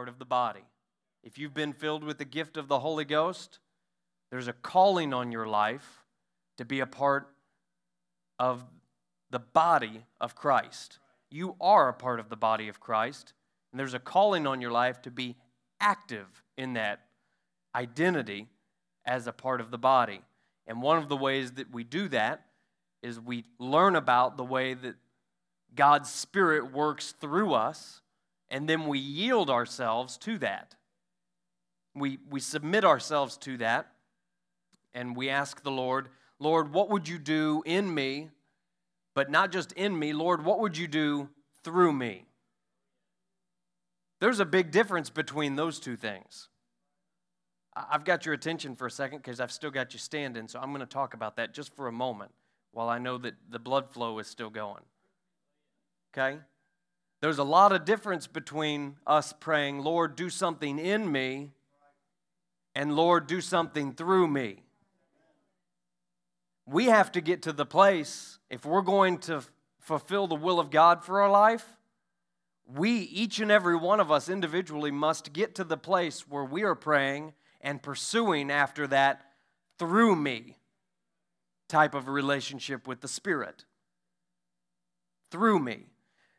part of the body. If you've been filled with the gift of the Holy Ghost, there's a calling on your life to be a part of the body of Christ. You are a part of the body of Christ, and there's a calling on your life to be active in that identity as a part of the body. And one of the ways that we do that is we learn about the way that God's Spirit works through us, and then we yield ourselves to that. We, we submit ourselves to that, and we ask the Lord, Lord, what would you do in me? But not just in me, Lord, what would you do through me? There's a big difference between those two things. I've got your attention for a second because I've still got you standing, so I'm going to talk about that just for a moment while I know that the blood flow is still going. Okay? There's a lot of difference between us praying, Lord, do something in me, and Lord, do something through me. We have to get to the place, if we're going to fulfill the will of God for our life, we, each and every one of us individually, must get to the place where we are praying and pursuing after that through me type of relationship with the Spirit. Through me.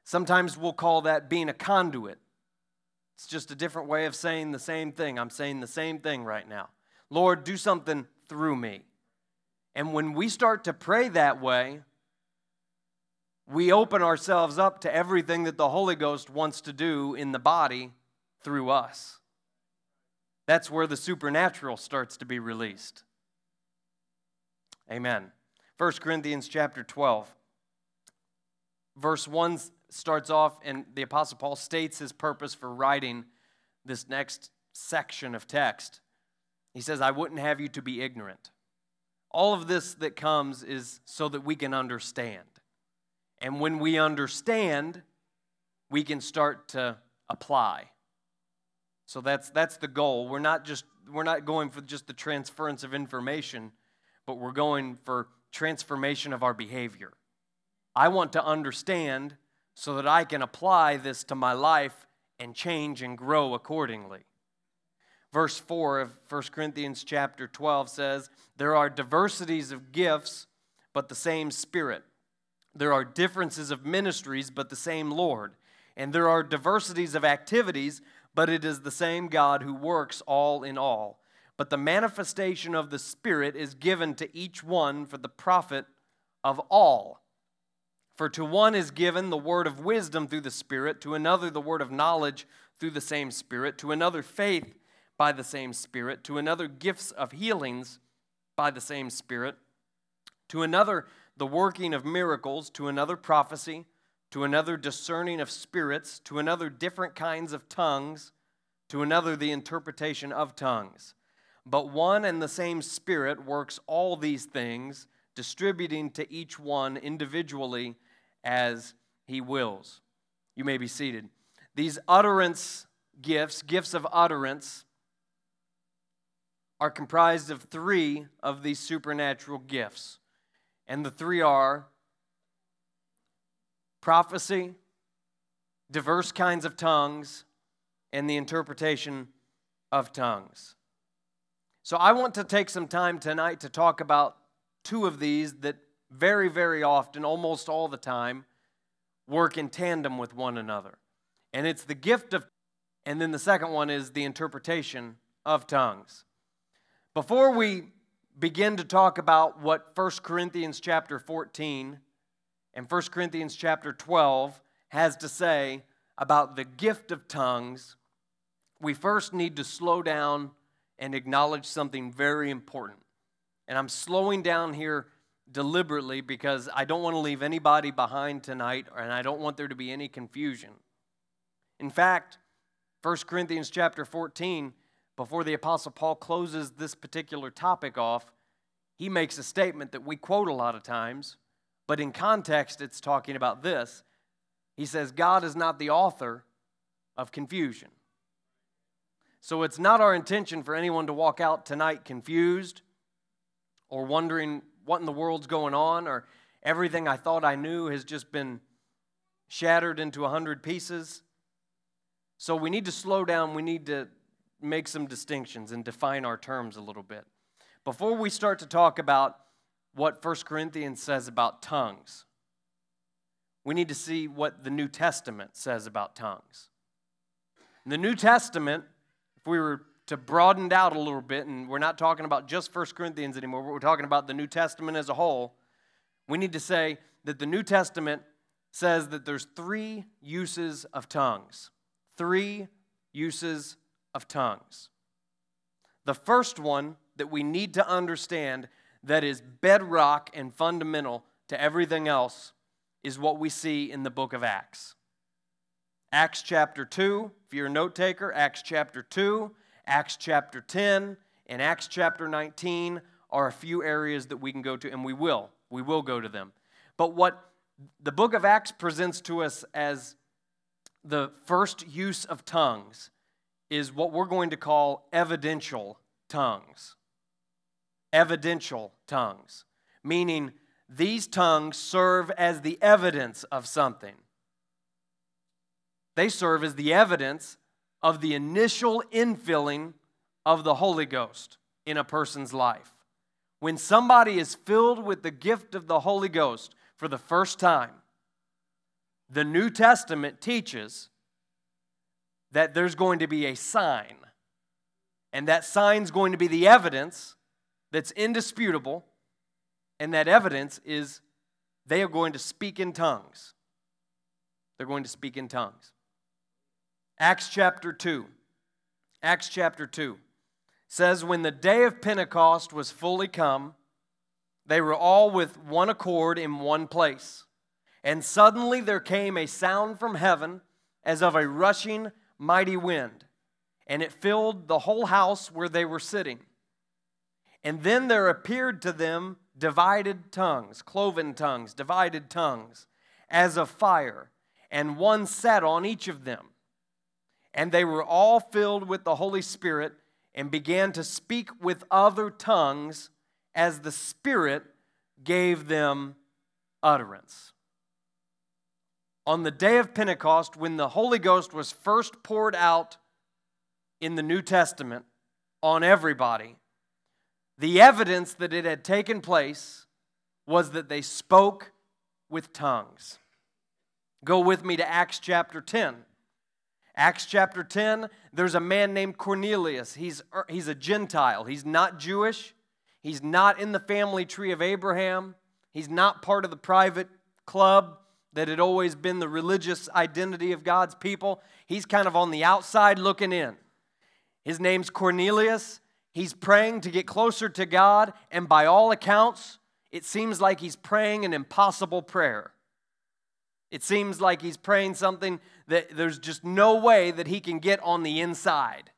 Sometimes we'll call that being a conduit. It's just a different way of saying the same thing. I'm saying the same thing right now. Lord, do something through me. And when we start to pray that way, we open ourselves up to everything that the Holy Ghost wants to do in the body through us. That's where the supernatural starts to be released. Amen. 1 Corinthians chapter 12. Verse 1 starts off, and the Apostle Paul states his purpose for writing this next section of text. He says, I wouldn't have you to be ignorant. All of this that comes is so that we can understand. And when we understand, we can start to apply. So that's that's the goal. We're not just we're not going for just the transference of information, but we're going for transformation of our behavior. I want to understand so that I can apply this to my life and change and grow accordingly. Verse 4 of 1 Corinthians chapter 12 says, There are diversities of gifts, but the same Spirit. There are differences of ministries, but the same Lord. And there are diversities of activities, but it is the same God who works all in all. But the manifestation of the Spirit is given to each one for the profit of all. For to one is given the word of wisdom through the Spirit, to another the word of knowledge through the same Spirit, to another faith by the same Spirit, to another gifts of healings by the same Spirit, to another the working of miracles, to another prophecy, to another discerning of spirits, to another different kinds of tongues, to another the interpretation of tongues. But one and the same Spirit works all these things, distributing to each one individually as he wills. You may be seated. These utterance gifts, gifts of utterance, are comprised of three of these supernatural gifts. And the three are prophecy, diverse kinds of tongues, and the interpretation of tongues. So I want to take some time tonight to talk about two of these that very, very often, almost all the time, work in tandem with one another. And it's the gift of, and then the second one is the interpretation of tongues. Before we begin to talk about what 1 Corinthians chapter 14 and 1 Corinthians chapter 12 has to say about the gift of tongues, we first need to slow down and acknowledge something very important. And I'm slowing down here deliberately because I don't want to leave anybody behind tonight and I don't want there to be any confusion. In fact, 1 Corinthians chapter 14, before the Apostle Paul closes this particular topic off, he makes a statement that we quote a lot of times, but in context, it's talking about this. He says, God is not the author of confusion. So it's not our intention for anyone to walk out tonight confused or wondering what in the world's going on or everything I thought I knew has just been shattered into a hundred pieces. So we need to slow down. We need to make some distinctions and define our terms a little bit. Before we start to talk about what 1 Corinthians says about tongues, we need to see what the New Testament says about tongues. In the New Testament, if we were to broaden it out a little bit, and we're not talking about just 1 Corinthians anymore, but we're talking about the New Testament as a whole, we need to say that the New Testament says that there's three uses of tongues. Three uses of tongues. The first one that we need to understand that is bedrock and fundamental to everything else is what we see in the book of Acts. Acts chapter 2, if you're a note taker, Acts chapter 2, Acts chapter 10, and Acts chapter 19 are a few areas that we can go to, and we will. We will go to them. But what the book of Acts presents to us as the first use of tongues is what we're going to call evidential tongues. Evidential tongues, meaning these tongues serve as the evidence of something. They serve as the evidence of the initial infilling of the Holy Ghost in a person's life. When somebody is filled with the gift of the Holy Ghost for the first time, the New Testament teaches that there's going to be a sign. And that sign's going to be the evidence that's indisputable. And that evidence is they are going to speak in tongues. They're going to speak in tongues. Acts chapter 2. Acts chapter 2 says, When the day of Pentecost was fully come, they were all with one accord in one place. And suddenly there came a sound from heaven as of a rushing mighty wind, and it filled the whole house where they were sitting. And then there appeared to them divided tongues, cloven tongues, divided tongues, as of fire, and one sat on each of them. And they were all filled with the Holy Spirit and began to speak with other tongues as the Spirit gave them utterance on the day of Pentecost, when the Holy Ghost was first poured out in the New Testament on everybody, the evidence that it had taken place was that they spoke with tongues. Go with me to Acts chapter 10. Acts chapter 10, there's a man named Cornelius. He's, er, he's a Gentile. He's not Jewish. He's not in the family tree of Abraham. He's not part of the private club that had always been the religious identity of God's people. He's kind of on the outside looking in. His name's Cornelius. He's praying to get closer to God, and by all accounts, it seems like he's praying an impossible prayer. It seems like he's praying something that there's just no way that he can get on the inside.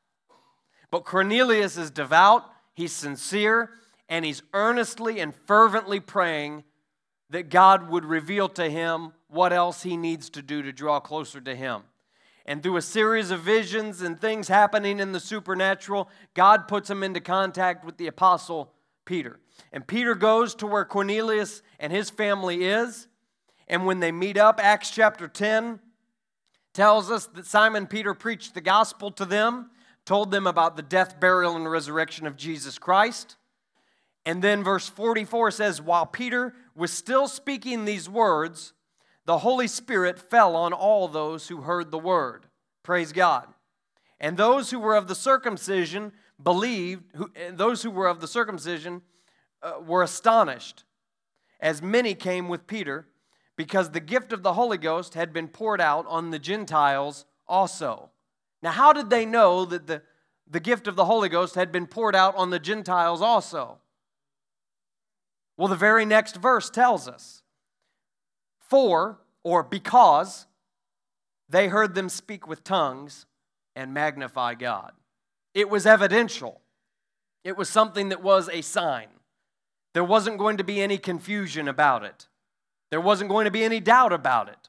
But Cornelius is devout, he's sincere, and he's earnestly and fervently praying that God would reveal to him what else he needs to do to draw closer to him. And through a series of visions and things happening in the supernatural, God puts him into contact with the apostle Peter. And Peter goes to where Cornelius and his family is. And when they meet up, Acts chapter 10 tells us that Simon Peter preached the gospel to them, told them about the death, burial, and resurrection of Jesus Christ. And then verse 44 says, While Peter was still speaking these words, the Holy Spirit fell on all those who heard the word. Praise God. And those who were of the circumcision believed, who, those who were of the circumcision uh, were astonished, as many came with Peter, because the gift of the Holy Ghost had been poured out on the Gentiles also. Now, how did they know that the, the gift of the Holy Ghost had been poured out on the Gentiles also? Well, the very next verse tells us for or because they heard them speak with tongues and magnify God. It was evidential, it was something that was a sign. There wasn't going to be any confusion about it, there wasn't going to be any doubt about it.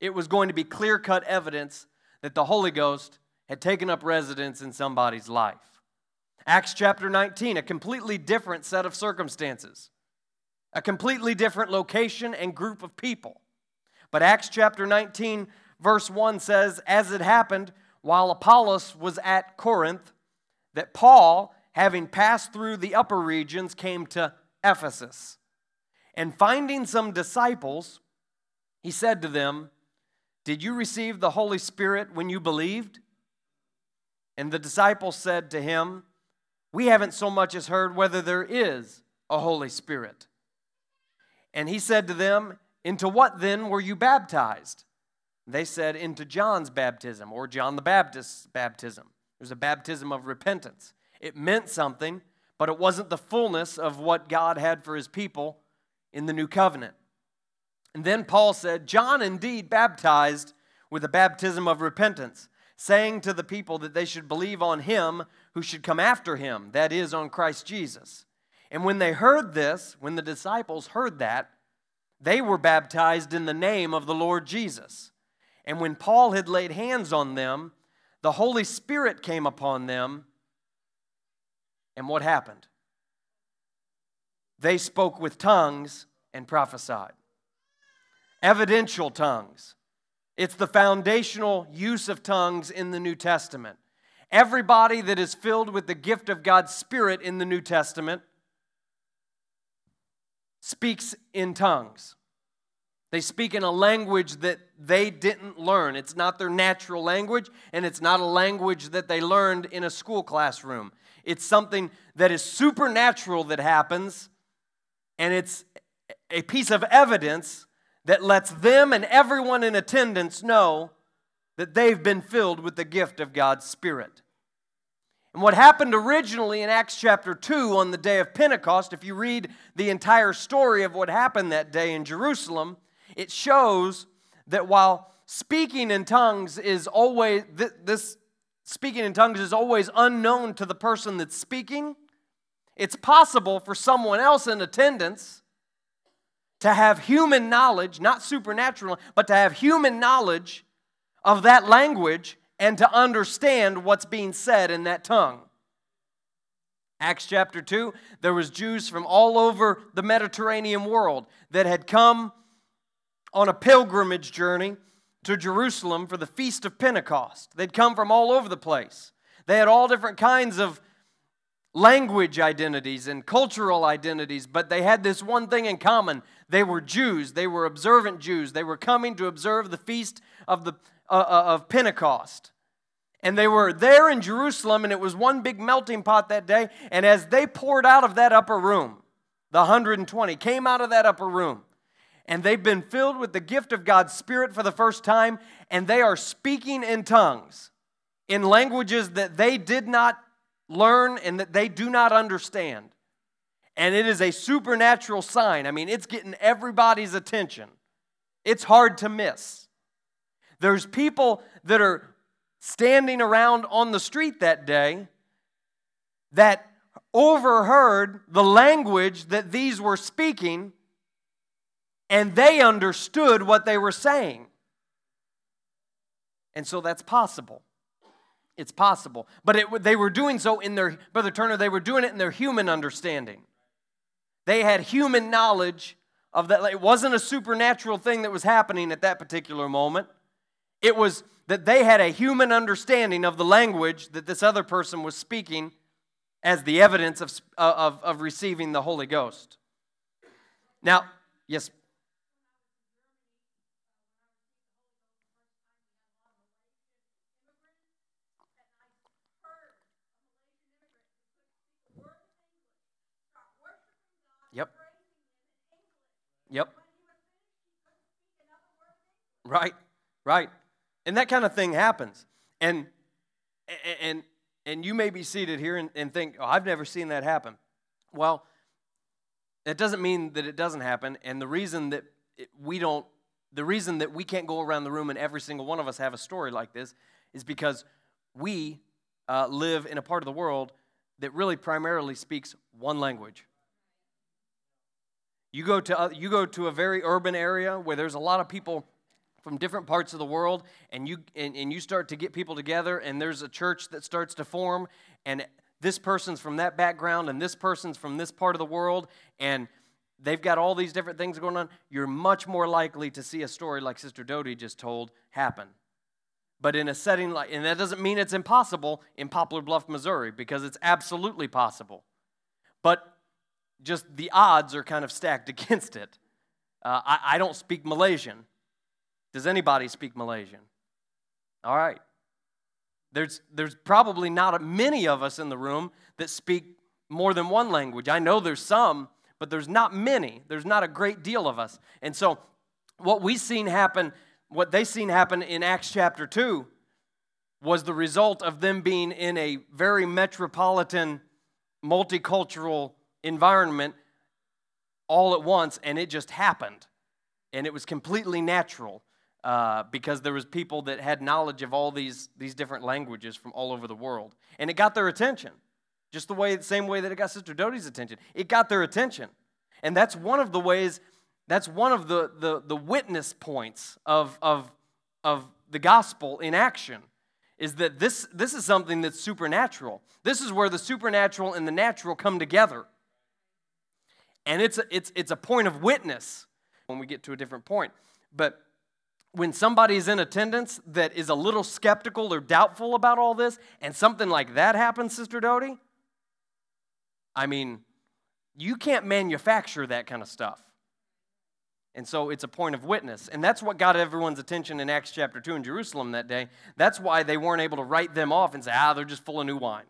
It was going to be clear cut evidence that the Holy Ghost had taken up residence in somebody's life. Acts chapter 19, a completely different set of circumstances a completely different location and group of people. But Acts chapter 19, verse 1 says, As it happened, while Apollos was at Corinth that Paul, having passed through the upper regions, came to Ephesus. And finding some disciples, he said to them, Did you receive the Holy Spirit when you believed? And the disciples said to him, We haven't so much as heard whether there is a Holy Spirit. And he said to them, Into what then were you baptized? They said, Into John's baptism, or John the Baptist's baptism. It was a baptism of repentance. It meant something, but it wasn't the fullness of what God had for his people in the new covenant. And then Paul said, John indeed baptized with a baptism of repentance, saying to the people that they should believe on him who should come after him, that is, on Christ Jesus. And when they heard this, when the disciples heard that, they were baptized in the name of the Lord Jesus. And when Paul had laid hands on them, the Holy Spirit came upon them. And what happened? They spoke with tongues and prophesied. Evidential tongues. It's the foundational use of tongues in the New Testament. Everybody that is filled with the gift of God's Spirit in the New Testament speaks in tongues. They speak in a language that they didn't learn. It's not their natural language, and it's not a language that they learned in a school classroom. It's something that is supernatural that happens, and it's a piece of evidence that lets them and everyone in attendance know that they've been filled with the gift of God's Spirit. And what happened originally in Acts chapter 2 on the day of Pentecost, if you read the entire story of what happened that day in Jerusalem, it shows that while speaking in tongues is always, this speaking in tongues is always unknown to the person that's speaking, it's possible for someone else in attendance to have human knowledge, not supernatural, but to have human knowledge of that language and to understand what's being said in that tongue. Acts chapter 2, there was Jews from all over the Mediterranean world that had come on a pilgrimage journey to Jerusalem for the Feast of Pentecost. They'd come from all over the place. They had all different kinds of language identities and cultural identities, but they had this one thing in common. They were Jews, they were observant Jews. They were coming to observe the Feast of, the, uh, uh of Pentecost. And they were there in Jerusalem, and it was one big melting pot that day. And as they poured out of that upper room, the 120 came out of that upper room and they've been filled with the gift of God's Spirit for the first time, and they are speaking in tongues, in languages that they did not learn and that they do not understand. And it is a supernatural sign. I mean, it's getting everybody's attention. It's hard to miss. There's people that are standing around on the street that day that overheard the language that these were speaking and they understood what they were saying. And so that's possible. It's possible. But it, they were doing so in their, Brother Turner, they were doing it in their human understanding. They had human knowledge of that. It wasn't a supernatural thing that was happening at that particular moment. It was that they had a human understanding of the language that this other person was speaking as the evidence of, of, of receiving the Holy Ghost. Now, yes, Right, right. And that kind of thing happens. And and and you may be seated here and, and think, oh, I've never seen that happen. Well, it doesn't mean that it doesn't happen. And the reason that we don't, the reason that we can't go around the room and every single one of us have a story like this is because we uh, live in a part of the world that really primarily speaks one language. You go to, you go to a very urban area where there's a lot of people from different parts of the world, and you, and, and you start to get people together, and there's a church that starts to form, and this person's from that background, and this person's from this part of the world, and they've got all these different things going on. You're much more likely to see a story like Sister Doty just told happen. But in a setting like, and that doesn't mean it's impossible in Poplar Bluff, Missouri, because it's absolutely possible. But just the odds are kind of stacked against it. Uh, I, I don't speak Malaysian. Does anybody speak Malaysian? All right. There's, there's probably not many of us in the room that speak more than one language. I know there's some, but there's not many. There's not a great deal of us. And so, what we seen happen, what they seen happen in Acts chapter 2, was the result of them being in a very metropolitan, multicultural environment all at once, and it just happened. And it was completely natural uh, because there was people that had knowledge of all these, these different languages from all over the world. And it got their attention, just the way, the same way that it got Sister Doty's attention. It got their attention. And that's one of the ways, that's one of the, the, the witness points of, of, of the gospel in action is that this, this is something that's supernatural. This is where the supernatural and the natural come together. And it's a, it's, it's a point of witness when we get to a different point. But when somebody's in attendance that is a little skeptical or doubtful about all this, and something like that happens, Sister Doty, I mean, you can't manufacture that kind of stuff. And so it's a point of witness. And that's what got everyone's attention in Acts chapter 2 in Jerusalem that day. That's why they weren't able to write them off and say, ah, they're just full of new wine.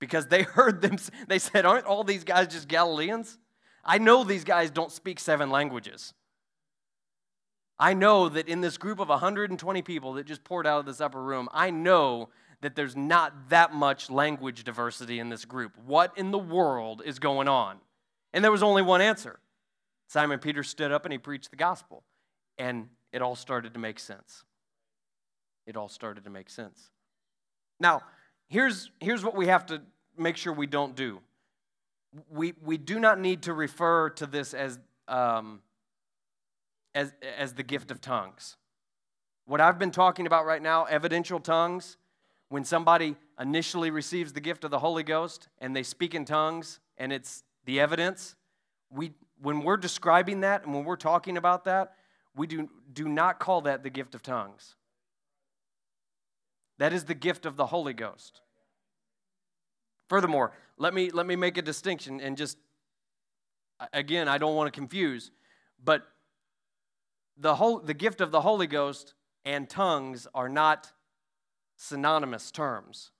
Because they heard them, they said, aren't all these guys just Galileans? I know these guys don't speak seven languages. I know that in this group of 120 people that just poured out of this upper room, I know that there's not that much language diversity in this group. What in the world is going on? And there was only one answer. Simon Peter stood up and he preached the gospel. And it all started to make sense. It all started to make sense. Now, here's, here's what we have to make sure we don't do. We, we do not need to refer to this as um, as, as the gift of tongues. What I've been talking about right now, evidential tongues, when somebody initially receives the gift of the Holy Ghost and they speak in tongues and it's the evidence, we, when we're describing that and when we're talking about that, we do, do not call that the gift of tongues. That is the gift of the Holy Ghost. Furthermore, let me, let me make a distinction and just, again, I don't want to confuse, but the, whole, the gift of the Holy Ghost and tongues are not synonymous terms.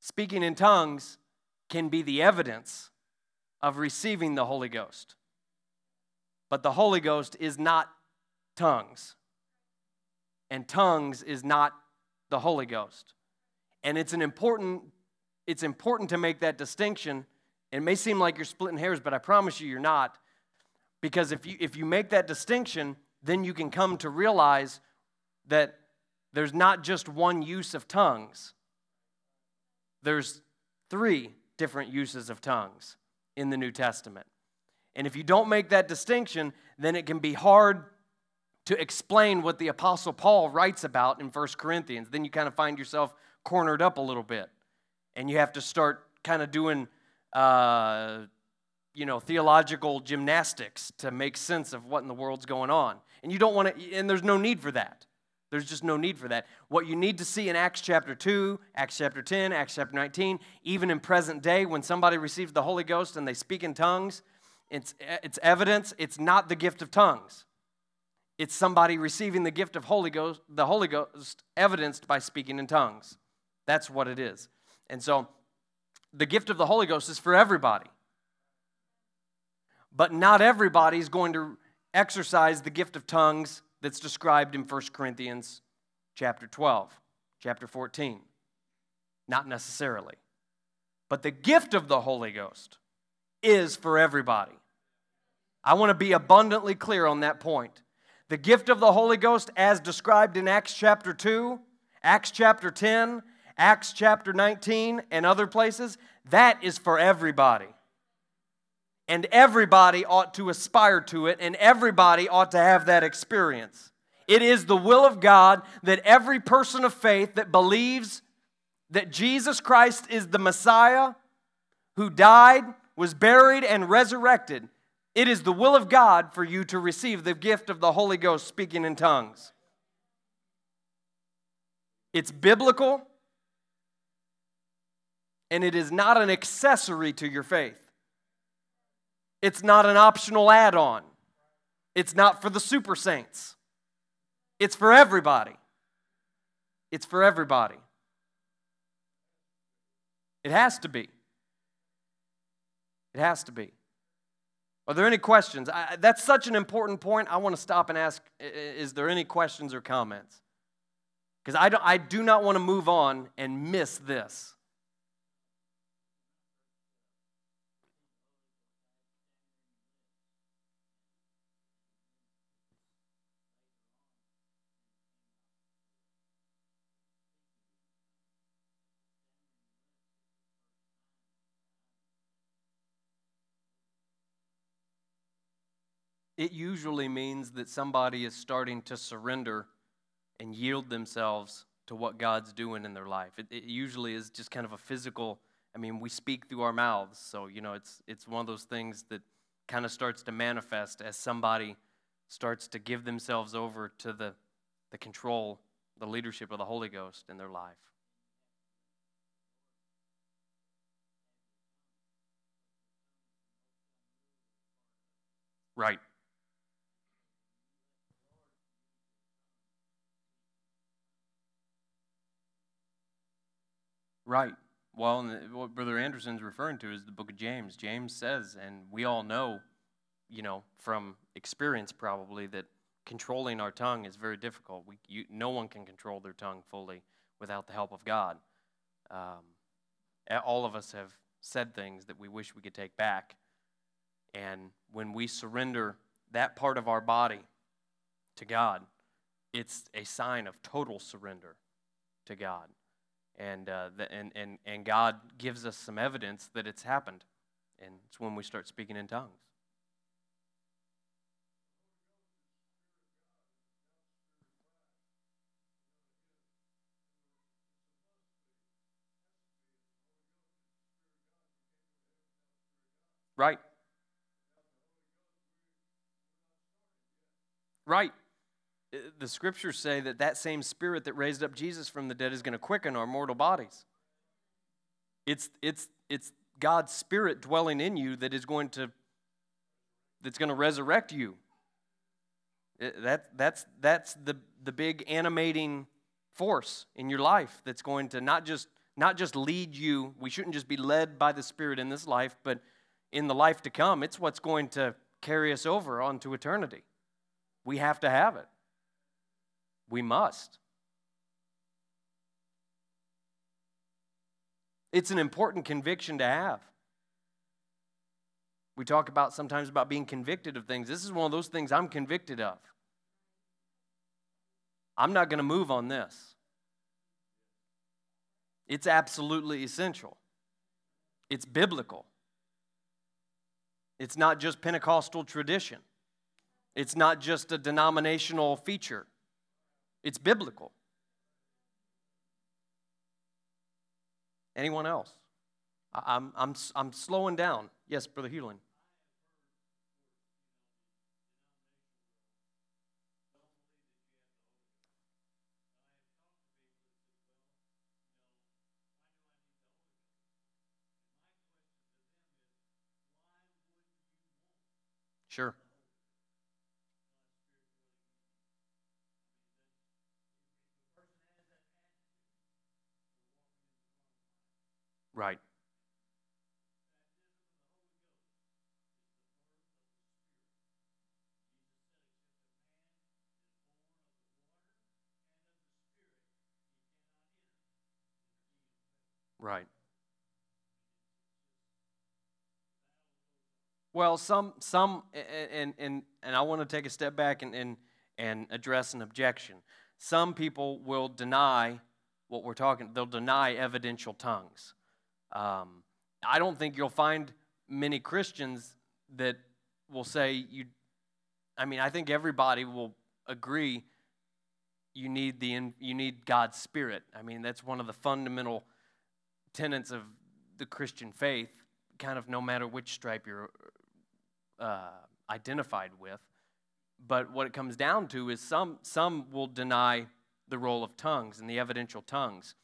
Speaking in tongues can be the evidence of receiving the Holy Ghost. But the Holy Ghost is not tongues, and tongues is not the Holy Ghost. And it's an important it's important to make that distinction. It may seem like you're splitting hairs, but I promise you you're not because if you, if you make that distinction, then you can come to realize that there's not just one use of tongues, there's three different uses of tongues in the New Testament. And if you don't make that distinction, then it can be hard to explain what the Apostle Paul writes about in 1 Corinthians. Then you kind of find yourself cornered up a little bit. And you have to start kind of doing uh, you know, theological gymnastics to make sense of what in the world's going on. And you don't want to, and there's no need for that. There's just no need for that. What you need to see in Acts chapter 2, Acts chapter 10, Acts chapter 19, even in present day, when somebody receives the Holy Ghost and they speak in tongues, it's, it's evidence, it's not the gift of tongues. It's somebody receiving the gift of Holy Ghost, the Holy Ghost evidenced by speaking in tongues. That's what it is. And so the gift of the Holy Ghost is for everybody. But not everybody is going to exercise the gift of tongues that's described in 1 Corinthians chapter 12, chapter 14. Not necessarily. But the gift of the Holy Ghost is for everybody. I want to be abundantly clear on that point. The gift of the Holy Ghost, as described in Acts chapter 2, Acts chapter 10, Acts chapter 19, and other places, that is for everybody and everybody ought to aspire to it, and everybody ought to have that experience. It is the will of God that every person of faith that believes that Jesus Christ is the Messiah who died, was buried, and resurrected, it is the will of God for you to receive the gift of the Holy Ghost speaking in tongues. It's biblical, and it is not an accessory to your faith. It's not an optional add on. It's not for the super saints. It's for everybody. It's for everybody. It has to be. It has to be. Are there any questions? I, that's such an important point. I want to stop and ask is there any questions or comments? Because I, I do not want to move on and miss this. It usually means that somebody is starting to surrender and yield themselves to what God's doing in their life. It, it, usually is just kind of a physical, I mean, we speak through our mouths, so, you know, it's, it's one of those things that kind of starts to manifest as somebody starts to give themselves over to the, the control, the leadership of the Holy Ghost in their life. Right. Right. Well, what Brother Anderson's referring to is the book of James. James says, and we all know, you know, from experience probably, that controlling our tongue is very difficult. We, you, no one can control their tongue fully without the help of God. Um, all of us have said things that we wish we could take back. And when we surrender that part of our body to God, it's a sign of total surrender to God and, uh, the, and, and, and God gives us some evidence that it's happened. And it's when we start speaking in tongues. Right. Right Uh, the scriptures say that that same spirit that raised up Jesus from the dead is going to quicken our mortal bodies. It's, it's, it's God's spirit dwelling in you that is going to that's going to resurrect you. Uh, that, that's, that's the, the big animating force in your life that's going to not just, not just lead you, we shouldn't just be led by the Spirit in this life, but in the life to come, it's what's going to carry us over onto eternity. We have to have it. We must. It's an important conviction to have. We talk about sometimes about being convicted of things. This is one of those things I'm convicted of. I'm not going to move on this. It's absolutely essential. It's biblical. It's not just Pentecostal tradition. It's not just a denominational feature. It's biblical. Anyone else? I'm, I'm, I'm slowing down. Yes, Brother Hewlin. Sure. Right. Right. Well, some, some, and, and, and I want to take a step back and, and, and address an objection. Some people will deny what we're talking, they'll deny evidential tongues. Um, I don't think you'll find many Christians that will say you. I mean, I think everybody will agree you need the you need God's spirit. I mean, that's one of the fundamental tenets of the Christian faith. Kind of no matter which stripe you're uh, identified with. But what it comes down to is some some will deny the role of tongues and the evidential tongues.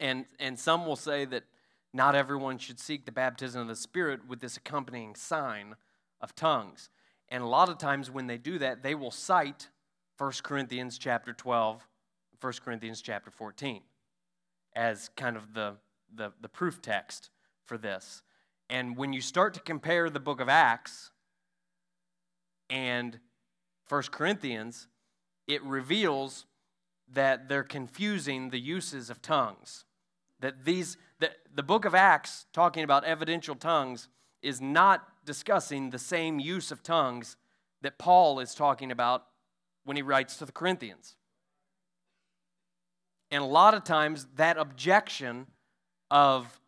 And, and some will say that not everyone should seek the baptism of the Spirit with this accompanying sign of tongues. And a lot of times when they do that, they will cite 1 Corinthians chapter 12, 1 Corinthians chapter 14 as kind of the, the, the proof text for this. And when you start to compare the book of Acts and 1 Corinthians, it reveals that they're confusing the uses of tongues. That these, the, the book of Acts, talking about evidential tongues, is not discussing the same use of tongues that Paul is talking about when he writes to the Corinthians. And a lot of times, that objection of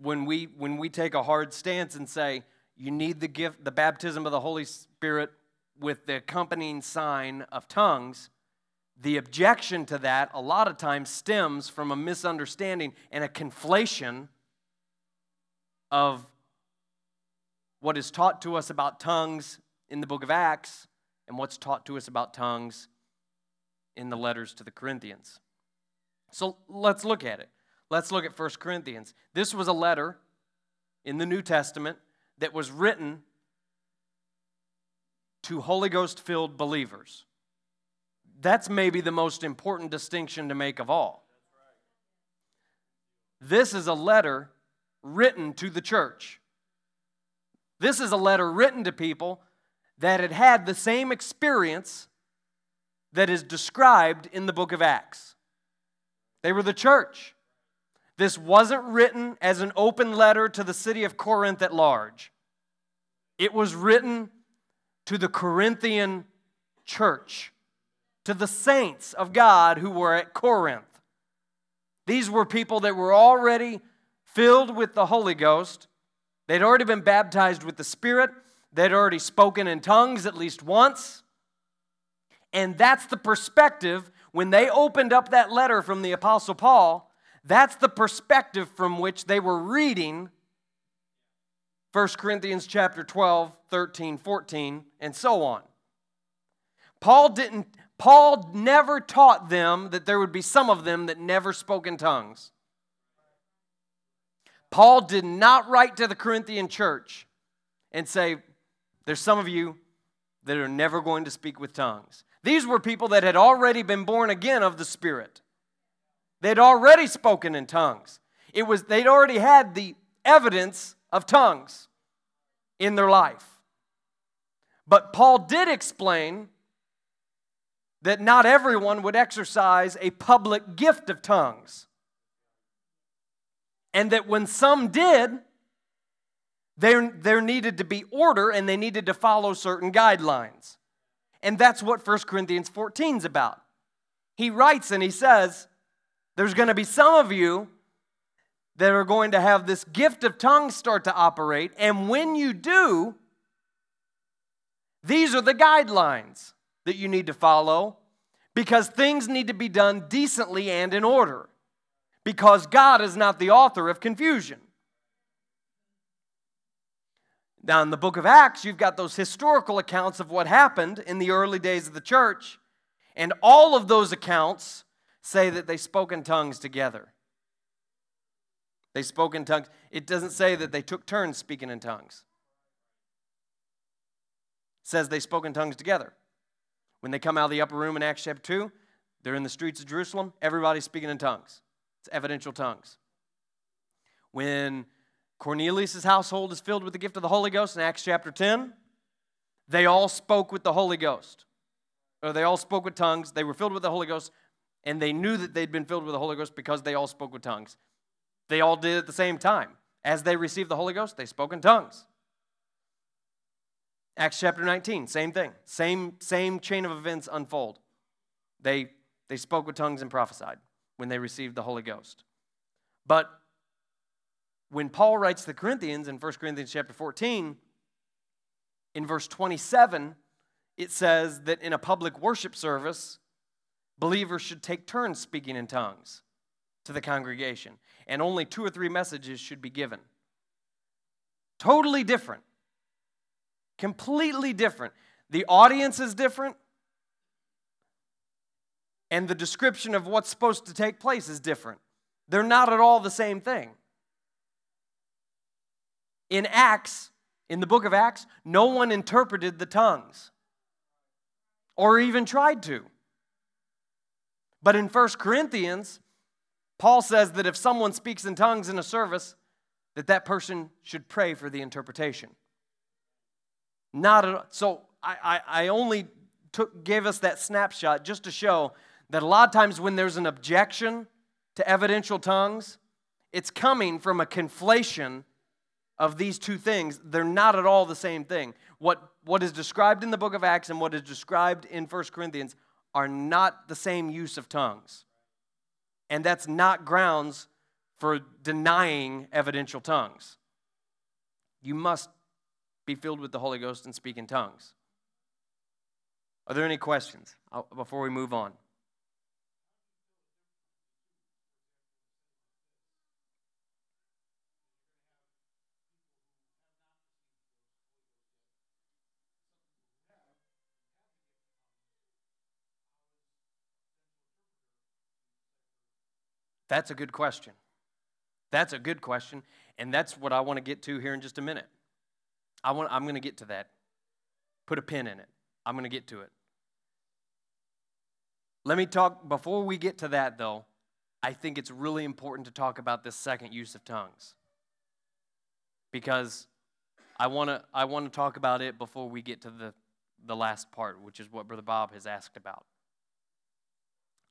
when we, when we take a hard stance and say, you need the gift, the baptism of the Holy Spirit with the accompanying sign of tongues, the objection to that a lot of times stems from a misunderstanding and a conflation of what is taught to us about tongues in the book of Acts and what's taught to us about tongues in the letters to the Corinthians. So let's look at it. Let's look at 1 Corinthians. This was a letter in the New Testament that was written to Holy Ghost filled believers. That's maybe the most important distinction to make of all. This is a letter written to the church. This is a letter written to people that had had the same experience that is described in the book of Acts. They were the church. This wasn't written as an open letter to the city of Corinth at large, it was written to the Corinthian church to the saints of God who were at Corinth. These were people that were already filled with the Holy Ghost. They'd already been baptized with the Spirit. They'd already spoken in tongues at least once. And that's the perspective when they opened up that letter from the Apostle Paul. That's the perspective from which they were reading 1 Corinthians chapter 12, 13, 14, and so on. Paul didn't Paul never taught them that there would be some of them that never spoke in tongues. Paul did not write to the Corinthian church and say, There's some of you that are never going to speak with tongues. These were people that had already been born again of the Spirit. They'd already spoken in tongues. It was they'd already had the evidence of tongues in their life. But Paul did explain that not everyone would exercise a public gift of tongues. And that when some did, there, there needed to be order and they needed to follow certain guidelines. And that's what 1 Corinthians 14 is about. He writes and he says, There's going to be some of you that are going to have this gift of tongues start to operate. And when you do, these are the guidelines that you need to follow because things need to be done decently and in order. Because God is not the author of confusion. Now, in the book of Acts, you've got those historical accounts of what happened in the early days of the church. And all of those accounts say that they spoke in tongues together. They spoke in tongues. It doesn't say that they took turns speaking in tongues. It says they spoke in tongues together. When they come out of the upper room in Acts chapter 2, they're in the streets of Jerusalem, everybody's speaking in tongues. It's evidential tongues. When Cornelius' household is filled with the gift of the Holy Ghost in Acts chapter 10, they all spoke with the Holy Ghost. Or they all spoke with tongues. They were filled with the Holy Ghost, and they knew that they'd been filled with the Holy Ghost because they all spoke with tongues. They all did at the same time. As they received the Holy Ghost, they spoke in tongues. Acts chapter 19, same thing. Same, same chain of events unfold. They, they spoke with tongues and prophesied when they received the Holy Ghost. But when Paul writes the Corinthians in 1 Corinthians chapter 14, in verse 27, it says that in a public worship service, believers should take turns speaking in tongues to the congregation, and only two or three messages should be given. Totally different. Completely different. The audience is different, and the description of what's supposed to take place is different. They're not at all the same thing. In Acts, in the book of Acts, no one interpreted the tongues or even tried to. But in 1 Corinthians, Paul says that if someone speaks in tongues in a service, that that person should pray for the interpretation. Not at, all. so I, I, I only took, gave us that snapshot just to show that a lot of times when there's an objection to evidential tongues, it's coming from a conflation of these two things. They're not at all the same thing. What, what is described in the book of Acts and what is described in 1 Corinthians are not the same use of tongues. And that's not grounds for denying evidential tongues. You must be filled with the Holy Ghost and speak in tongues. Are there any questions before we move on? That's a good question. That's a good question. And that's what I want to get to here in just a minute. I want, I'm going to get to that. Put a pin in it. I'm going to get to it. Let me talk, before we get to that though, I think it's really important to talk about this second use of tongues. Because I want to I want to talk about it before we get to the, the last part, which is what Brother Bob has asked about.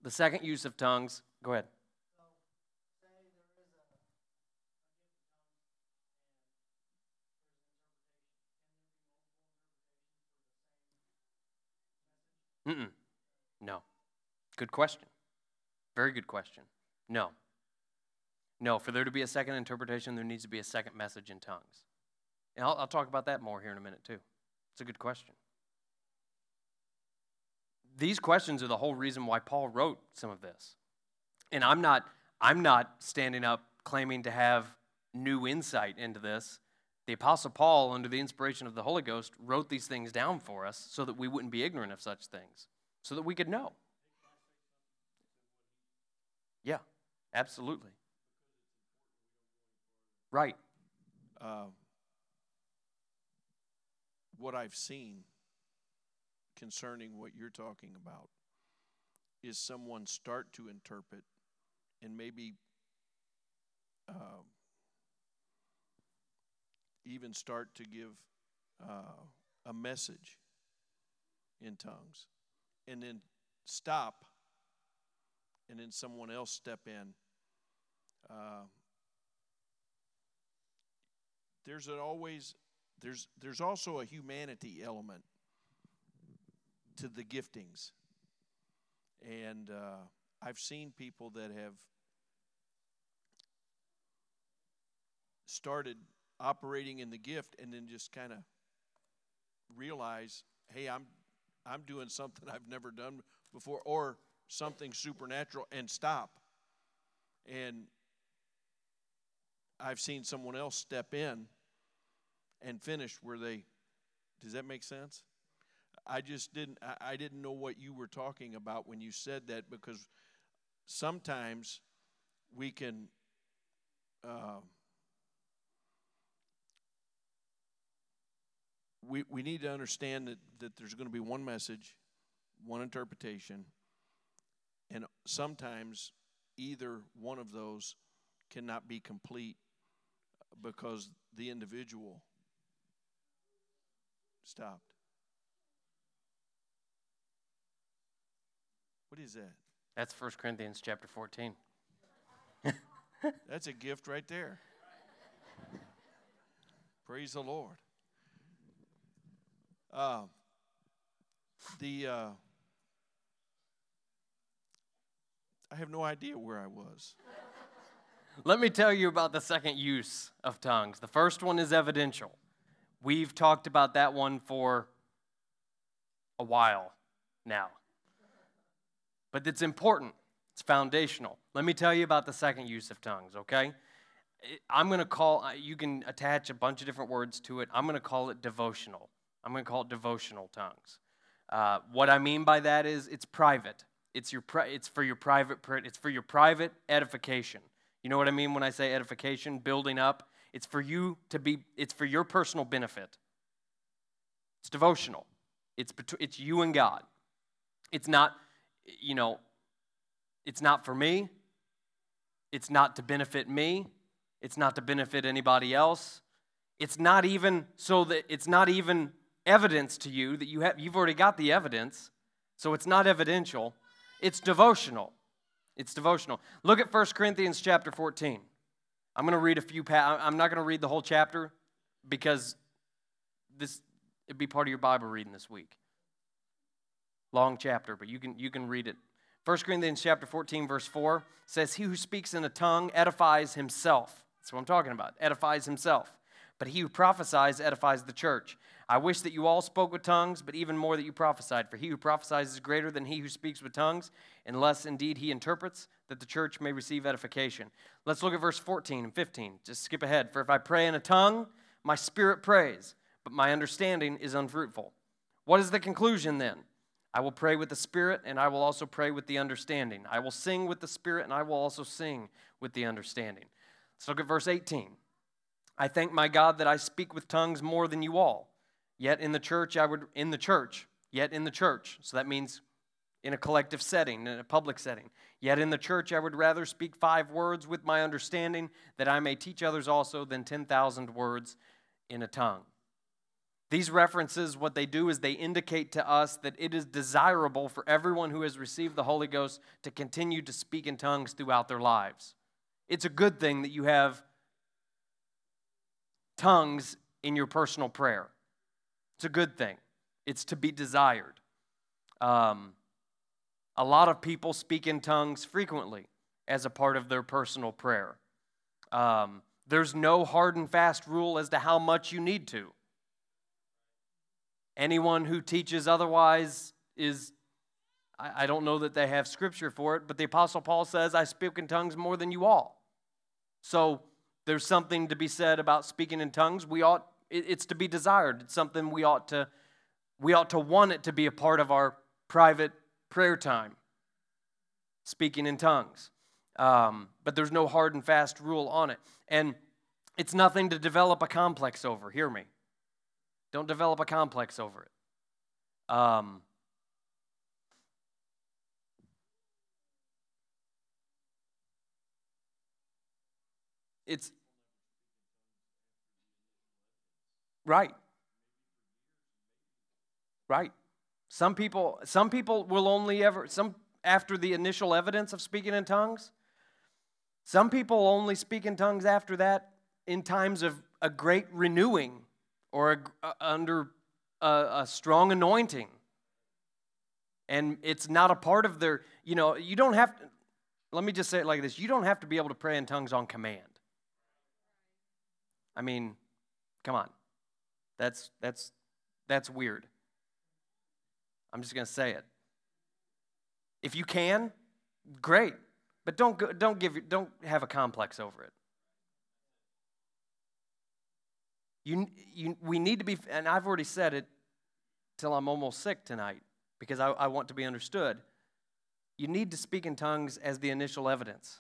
The second use of tongues, go ahead. Mm-mm. No. Good question. Very good question. No. No, for there to be a second interpretation, there needs to be a second message in tongues. And I'll, I'll talk about that more here in a minute, too. It's a good question. These questions are the whole reason why Paul wrote some of this. And I'm not, I'm not standing up claiming to have new insight into this. The Apostle Paul, under the inspiration of the Holy Ghost, wrote these things down for us so that we wouldn't be ignorant of such things, so that we could know. Yeah, absolutely. Right. Uh, what I've seen concerning what you're talking about is someone start to interpret and maybe uh, even start to give uh, a message in tongues and then stop and then someone else step in. Uh, there's always there's there's also a humanity element to the giftings, and uh, I've seen people that have started operating in the gift and then just kind of realize, hey, I'm I'm doing something I've never done before or something supernatural and stop. And I've seen someone else step in and finish where they does that make sense? I just didn't I, didn't know what you were talking about when you said that because sometimes we can uh, we, we need to understand that, that there's going to be one message, one interpretation, and sometimes either one of those cannot be complete because the individual stopped. What is that? That's 1 Corinthians chapter 14. That's a gift right there. Praise the Lord. Uh, the uh, I have no idea where I was. Let me tell you about the second use of tongues. The first one is evidential. We've talked about that one for a while now. But it's important, it's foundational. Let me tell you about the second use of tongues, okay? I'm going to call, you can attach a bunch of different words to it. I'm going to call it devotional. I'm going to call it devotional tongues. Uh, what I mean by that is it's private, It's, your, it's for your private it's for your private edification. You know what I mean when I say edification, building up? It's for you to be it's for your personal benefit. It's devotional. It's it's you and God. It's not you know it's not for me. It's not to benefit me. It's not to benefit anybody else. It's not even so that it's not even evidence to you that you have you've already got the evidence. So it's not evidential. It's devotional. It's devotional. Look at 1 Corinthians chapter 14. I'm going to read a few pa- I'm not going to read the whole chapter because this it'd be part of your Bible reading this week. Long chapter, but you can you can read it 1 Corinthians chapter 14, verse 4 says, He who speaks in a tongue edifies himself. That's what I'm talking about. Edifies himself. But he who prophesies edifies the church. I wish that you all spoke with tongues, but even more that you prophesied. For he who prophesies is greater than he who speaks with tongues, unless indeed he interprets, that the church may receive edification. Let's look at verse 14 and 15. Just skip ahead. For if I pray in a tongue, my spirit prays, but my understanding is unfruitful. What is the conclusion then? I will pray with the Spirit, and I will also pray with the understanding. I will sing with the Spirit, and I will also sing with the understanding. Let's look at verse 18. I thank my God that I speak with tongues more than you all. Yet in the church, I would, in the church, yet in the church. So that means in a collective setting, in a public setting. Yet in the church, I would rather speak five words with my understanding that I may teach others also than 10,000 words in a tongue. These references, what they do is they indicate to us that it is desirable for everyone who has received the Holy Ghost to continue to speak in tongues throughout their lives. It's a good thing that you have tongues in your personal prayer. It's a good thing, it's to be desired. Um, a lot of people speak in tongues frequently as a part of their personal prayer. Um, there's no hard and fast rule as to how much you need to. Anyone who teaches otherwise is, I, I don't know that they have scripture for it, but the Apostle Paul says, I speak in tongues more than you all. So there's something to be said about speaking in tongues. We ought, it's to be desired. It's something we ought to, we ought to want it to be a part of our private prayer time, speaking in tongues. Um, but there's no hard and fast rule on it. And it's nothing to develop a complex over. Hear me. Don't develop a complex over it. Um, it's right. Right. Some people, some people will only ever, some after the initial evidence of speaking in tongues. Some people only speak in tongues after that in times of a great renewing or a, uh, under a, a strong anointing. And it's not a part of their, you know, you don't have to, let me just say it like this you don't have to be able to pray in tongues on command. I mean, come on. That's, that's, that's weird. I'm just going to say it. If you can, great. But don't, go, don't, give, don't have a complex over it. You, you, we need to be, and I've already said it till I'm almost sick tonight because I, I want to be understood. You need to speak in tongues as the initial evidence.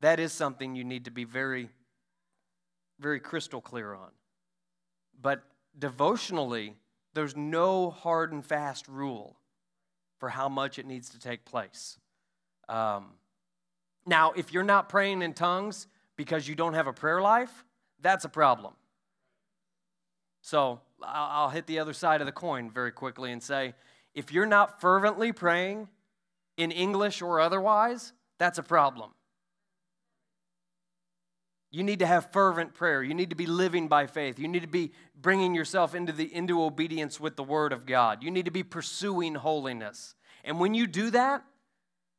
That is something you need to be very, very crystal clear on. But devotionally, there's no hard and fast rule for how much it needs to take place. Um, now, if you're not praying in tongues because you don't have a prayer life, that's a problem. So I'll hit the other side of the coin very quickly and say if you're not fervently praying in English or otherwise, that's a problem. You need to have fervent prayer. You need to be living by faith. You need to be bringing yourself into, the, into obedience with the Word of God. You need to be pursuing holiness. And when you do that,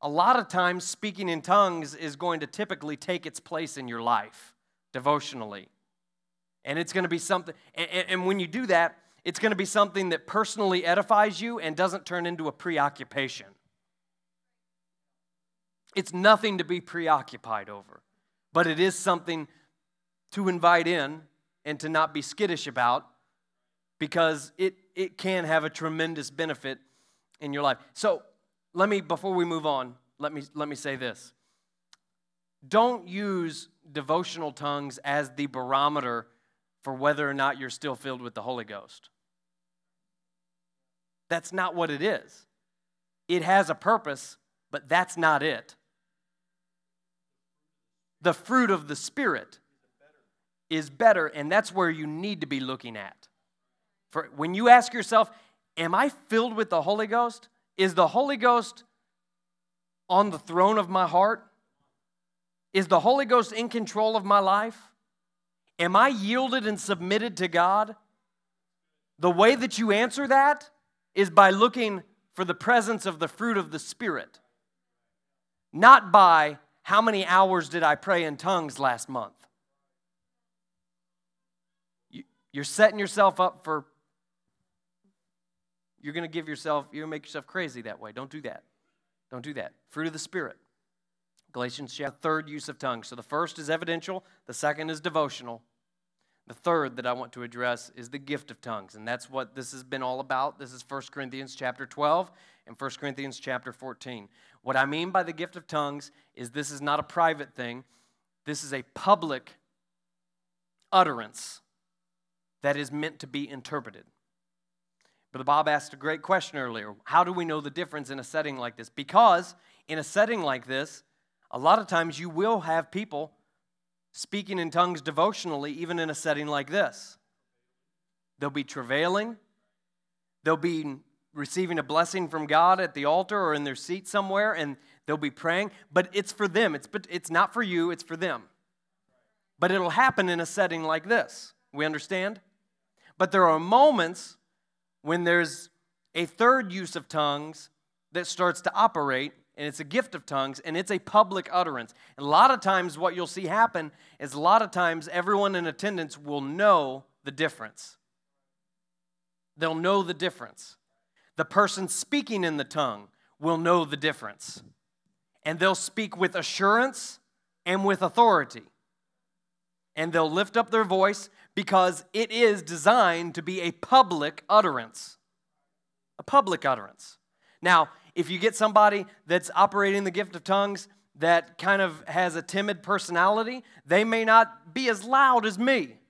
a lot of times speaking in tongues is going to typically take its place in your life devotionally. And it's going to be something, and, and when you do that, it's going to be something that personally edifies you and doesn't turn into a preoccupation. It's nothing to be preoccupied over, but it is something to invite in and to not be skittish about because it, it can have a tremendous benefit in your life. So, let me before we move on, let me let me say this. Don't use devotional tongues as the barometer for whether or not you're still filled with the Holy Ghost. That's not what it is. It has a purpose, but that's not it. The fruit of the Spirit is better, and that's where you need to be looking at. For when you ask yourself, Am I filled with the Holy Ghost? Is the Holy Ghost on the throne of my heart? Is the Holy Ghost in control of my life? Am I yielded and submitted to God? The way that you answer that is by looking for the presence of the fruit of the Spirit, not by how many hours did I pray in tongues last month. You're setting yourself up for, you're going to give yourself, you're going to make yourself crazy that way. Don't do that. Don't do that. Fruit of the Spirit. Galatians chapter third use of tongues. So the first is evidential, the second is devotional. The third that I want to address is the gift of tongues, and that's what this has been all about. This is 1 Corinthians chapter 12 and 1 Corinthians chapter 14. What I mean by the gift of tongues is this is not a private thing. This is a public utterance that is meant to be interpreted. Brother Bob asked a great question earlier. How do we know the difference in a setting like this? Because in a setting like this, a lot of times you will have people speaking in tongues devotionally, even in a setting like this. They'll be travailing, they'll be receiving a blessing from God at the altar or in their seat somewhere, and they'll be praying, but it's for them. It's, but it's not for you, it's for them. But it'll happen in a setting like this. We understand? But there are moments when there's a third use of tongues that starts to operate and it's a gift of tongues, and it's a public utterance. And a lot of times, what you'll see happen is a lot of times everyone in attendance will know the difference. They'll know the difference. The person speaking in the tongue will know the difference. And they'll speak with assurance and with authority. And they'll lift up their voice because it is designed to be a public utterance. A public utterance. Now, if you get somebody that's operating the gift of tongues that kind of has a timid personality, they may not be as loud as me.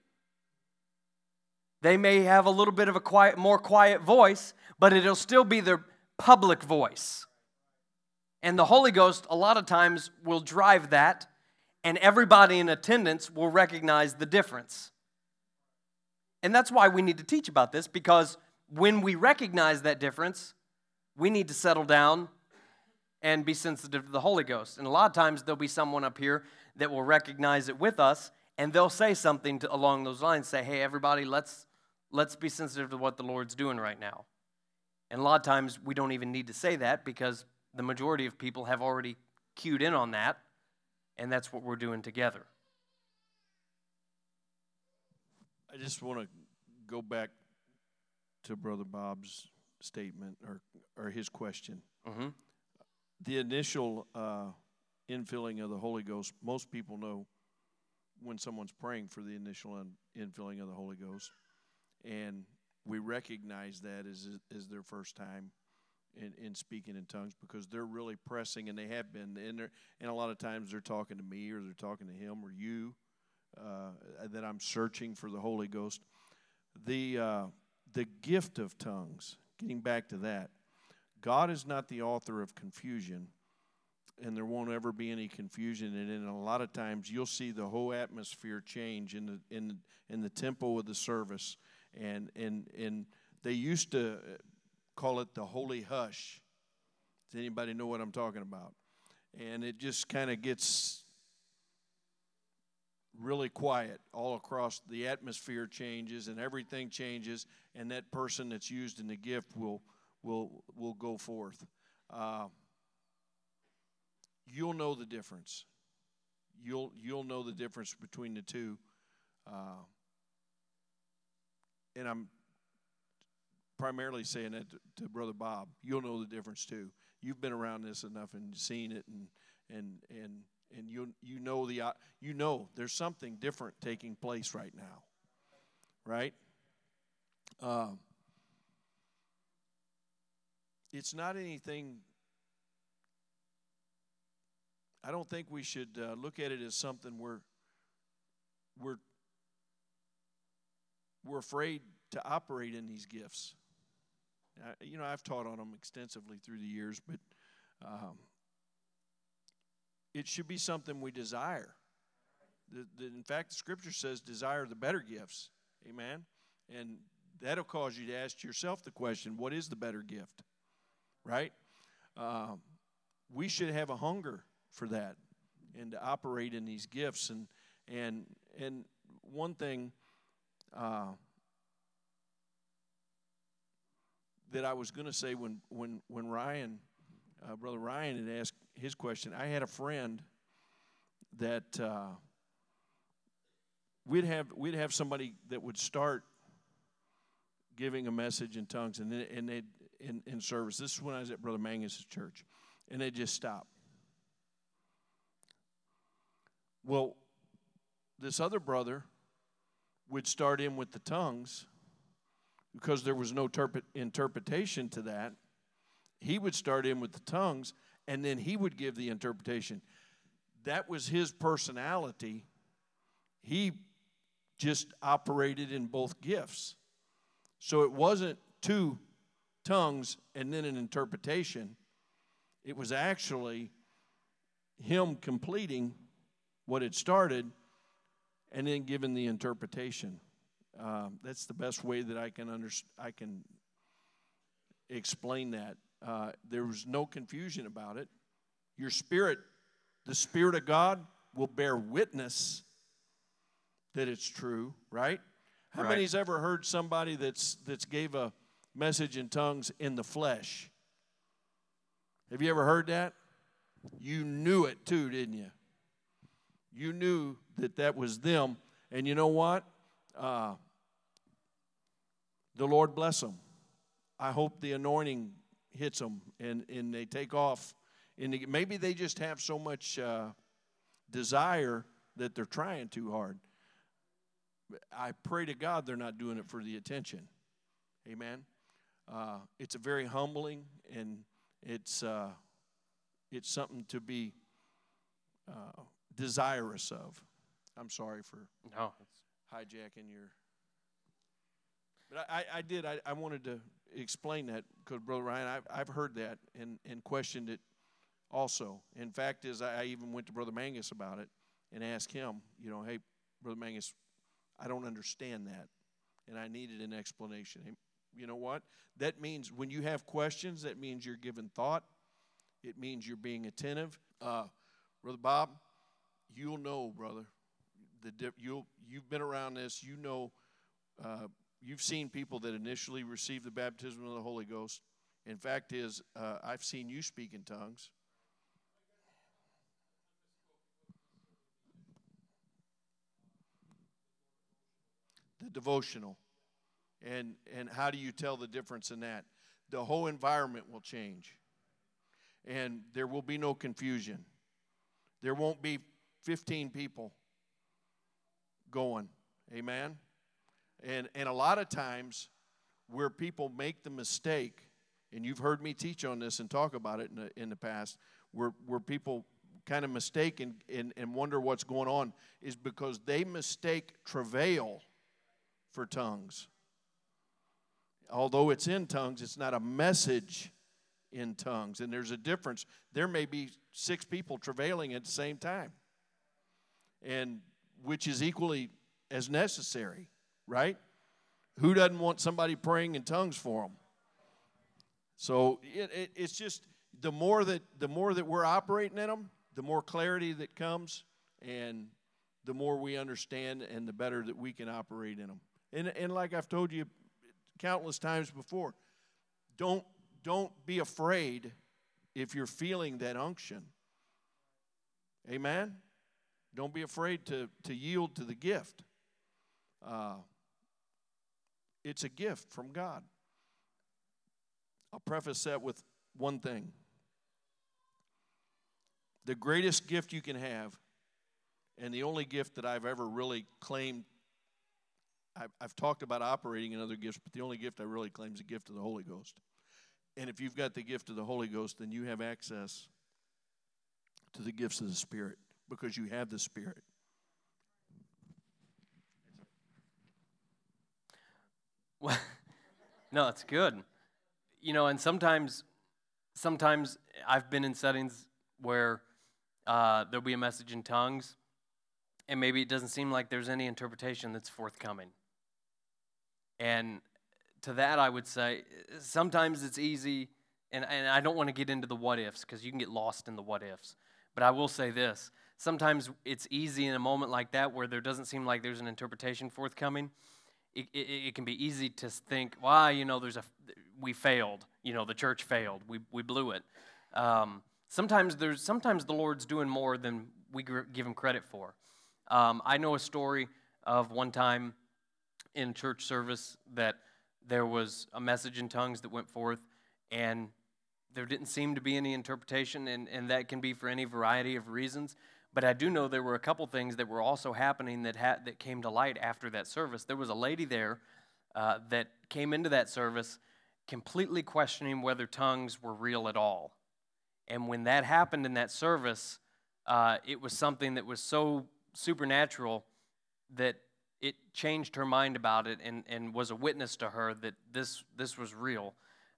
They may have a little bit of a quiet, more quiet voice, but it'll still be their public voice. And the Holy Ghost, a lot of times, will drive that, and everybody in attendance will recognize the difference. And that's why we need to teach about this, because when we recognize that difference, we need to settle down and be sensitive to the Holy Ghost. And a lot of times there'll be someone up here that will recognize it with us and they'll say something to, along those lines say, hey, everybody, let's, let's be sensitive to what the Lord's doing right now. And a lot of times we don't even need to say that because the majority of people have already cued in on that, and that's what we're doing together. I just want to go back to Brother Bob's statement or, or his question. Mm-hmm. The initial uh, infilling of the Holy Ghost, most people know when someone's praying for the initial infilling of the Holy Ghost. And we recognize that as, as their first time in, in speaking in tongues because they're really pressing and they have been. And, and a lot of times they're talking to me or they're talking to him or you uh, that I'm searching for the Holy Ghost. The, uh, the gift of tongues getting back to that, God is not the author of confusion, and there won't ever be any confusion. And in a lot of times, you'll see the whole atmosphere change in the in in the tempo of the service, and and and they used to call it the holy hush. Does anybody know what I'm talking about? And it just kind of gets really quiet all across the atmosphere changes and everything changes and that person that's used in the gift will will will go forth uh, you'll know the difference you'll you'll know the difference between the two uh, and i'm primarily saying that to, to brother bob you'll know the difference too you've been around this enough and seen it and and and and you you know the you know there's something different taking place right now, right? Um, it's not anything I don't think we should uh, look at it as something we're we're we're afraid to operate in these gifts. I, you know, I've taught on them extensively through the years, but um, it should be something we desire. The, the, in fact, the Scripture says, "Desire the better gifts." Amen. And that'll cause you to ask yourself the question, "What is the better gift?" Right? Um, we should have a hunger for that and to operate in these gifts. And and and one thing uh, that I was going to say when when when Ryan, uh, brother Ryan, had asked his question, I had a friend that uh, we'd have we'd have somebody that would start giving a message in tongues, and and they in, in service. This is when I was at Brother Mangus' church, and they just stop. Well, this other brother would start in with the tongues because there was no terp- interpretation to that. He would start in with the tongues and then he would give the interpretation. That was his personality. He just operated in both gifts. So it wasn't two tongues and then an interpretation. It was actually him completing what had started and then given the interpretation. Um, that's the best way that I can under, I can explain that. Uh, there was no confusion about it. Your spirit, the Spirit of God, will bear witness that it's true, right? How Right. many's ever heard somebody that's that's gave a message in tongues in the flesh? Have you ever heard that? You knew it too, didn't you? You knew that that was them, and you know what? Uh, the Lord bless them. I hope the anointing hits them and, and they take off. And maybe they just have so much uh, desire that they're trying too hard. I pray to God they're not doing it for the attention. Amen. Uh, it's a very humbling and it's uh, it's something to be uh, desirous of. I'm sorry for No. hijacking your. But I, I, did. I, I wanted to explain that because Brother Ryan, I've, I've heard that and, and questioned it also. In fact, is I, I even went to Brother Mangus about it and asked him, you know, hey, Brother Mangus, I don't understand that, and I needed an explanation. Hey, You know what? That means when you have questions, that means you're giving thought. It means you're being attentive. Uh, brother Bob, you'll know, brother. The you'll you've been around this. You know, uh, you've seen people that initially received the baptism of the Holy Ghost. In fact, is uh, I've seen you speak in tongues. The devotional, and and how do you tell the difference in that? The whole environment will change, and there will be no confusion. There won't be 15 people going. Amen. And and a lot of times where people make the mistake, and you've heard me teach on this and talk about it in the, in the past, where where people kind of mistake and, and, and wonder what's going on is because they mistake travail for tongues. Although it's in tongues, it's not a message in tongues. And there's a difference. There may be six people travailing at the same time, and which is equally as necessary, right? Who doesn't want somebody praying in tongues for them? So it, it, it's just the more that the more that we're operating in them, the more clarity that comes, and the more we understand, and the better that we can operate in them. And and like I've told you countless times before, don't don't be afraid if you're feeling that unction. Amen. Don't be afraid to to yield to the gift. Uh, it's a gift from God. I'll preface that with one thing. The greatest gift you can have, and the only gift that I've ever really claimed, I've, I've talked about operating in other gifts, but the only gift I really claim is the gift of the Holy Ghost. And if you've got the gift of the Holy Ghost, then you have access to the gifts of the Spirit because you have the Spirit. Well, no, it's good. You know, and sometimes, sometimes I've been in settings where uh, there'll be a message in tongues, and maybe it doesn't seem like there's any interpretation that's forthcoming. And to that, I would say sometimes it's easy, and, and I don't want to get into the what ifs because you can get lost in the what ifs. But I will say this sometimes it's easy in a moment like that where there doesn't seem like there's an interpretation forthcoming. It, it, it can be easy to think, well, you know, there's a, we failed. You know, the church failed. We, we blew it. Um, sometimes there's, sometimes the Lord's doing more than we give him credit for. Um, I know a story of one time in church service that there was a message in tongues that went forth, and there didn't seem to be any interpretation, and, and that can be for any variety of reasons. But I do know there were a couple things that were also happening that, ha- that came to light after that service. There was a lady there uh, that came into that service completely questioning whether tongues were real at all. And when that happened in that service, uh, it was something that was so supernatural that it changed her mind about it and, and was a witness to her that this, this was real.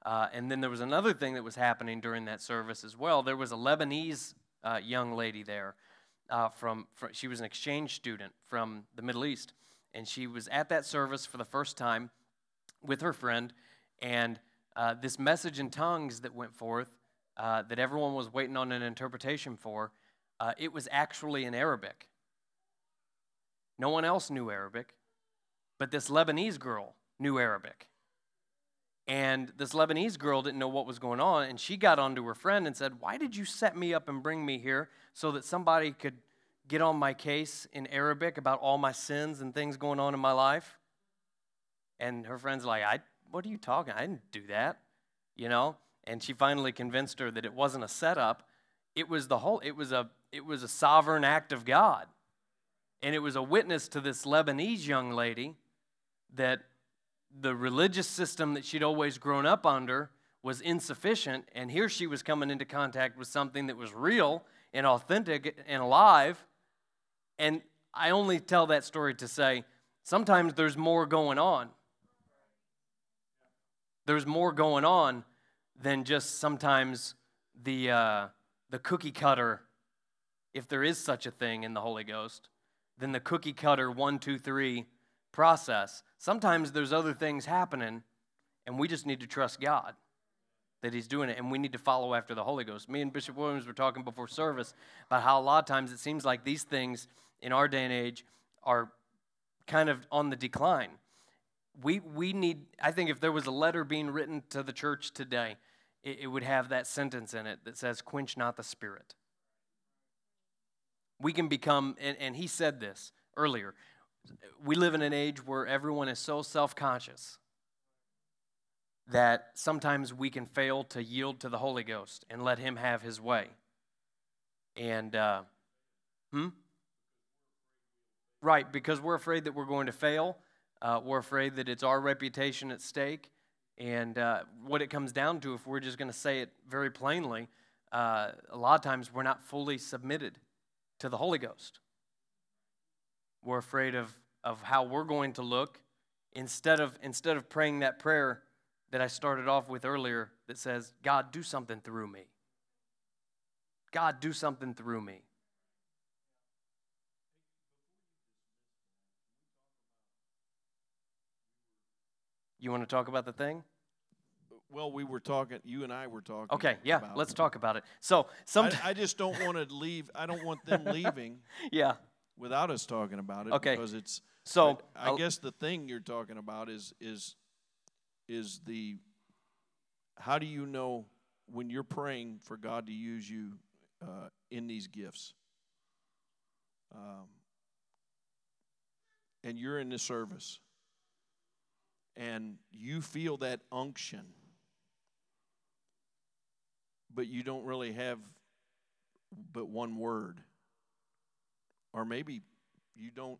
Uh, and then there was another thing that was happening during that service as well. There was a Lebanese uh, young lady there. Uh, from, from, she was an exchange student from the Middle East, and she was at that service for the first time with her friend. And uh, this message in tongues that went forth, uh, that everyone was waiting on an interpretation for, uh, it was actually in Arabic. No one else knew Arabic, but this Lebanese girl knew Arabic. And this Lebanese girl didn't know what was going on, and she got onto her friend and said, Why did you set me up and bring me here so that somebody could get on my case in Arabic about all my sins and things going on in my life? And her friend's like, I, What are you talking? I didn't do that, you know? And she finally convinced her that it wasn't a setup. It was the whole, it was a, it was a sovereign act of God. And it was a witness to this Lebanese young lady that the religious system that she'd always grown up under was insufficient. And here she was coming into contact with something that was real and authentic and alive. And I only tell that story to say sometimes there's more going on. There's more going on than just sometimes the, uh, the cookie cutter, if there is such a thing in the Holy Ghost than the cookie cutter one, two, three process. Sometimes there's other things happening, and we just need to trust God that He's doing it, and we need to follow after the Holy Ghost. Me and Bishop Williams were talking before service about how a lot of times it seems like these things in our day and age are kind of on the decline. We, we need, I think if there was a letter being written to the church today, it, it would have that sentence in it that says, Quench not the spirit we can become, and, and he said this earlier, we live in an age where everyone is so self conscious that sometimes we can fail to yield to the Holy Ghost and let Him have His way. And, uh, hmm? Right, because we're afraid that we're going to fail. Uh, we're afraid that it's our reputation at stake. And uh, what it comes down to, if we're just going to say it very plainly, uh, a lot of times we're not fully submitted to the Holy Ghost. We're afraid of, of how we're going to look instead of, instead of praying that prayer that I started off with earlier that says, God, do something through me. God, do something through me. You want to talk about the thing? Well, we were talking. You and I were talking. Okay, yeah, let's talk about it. So, some. I, I, just don't want to leave. I don't want them leaving. yeah. Without us talking about it. Okay. Because it's. So I, I guess the thing you're talking about is is is the. How do you know when you're praying for God to use you uh, in these gifts? Um, and you're in the service and you feel that unction but you don't really have but one word. Or maybe you don't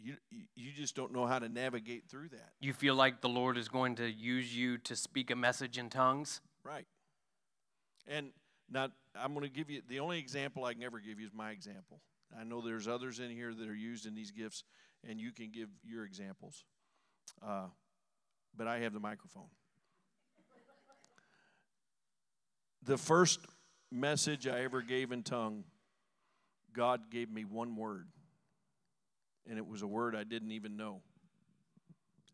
you you just don't know how to navigate through that. You feel like the Lord is going to use you to speak a message in tongues? Right. And Now, I'm going to give you the only example I can ever give you is my example. I know there's others in here that are used in these gifts, and you can give your examples. Uh, but I have the microphone. The first message I ever gave in tongue, God gave me one word, and it was a word I didn't even know.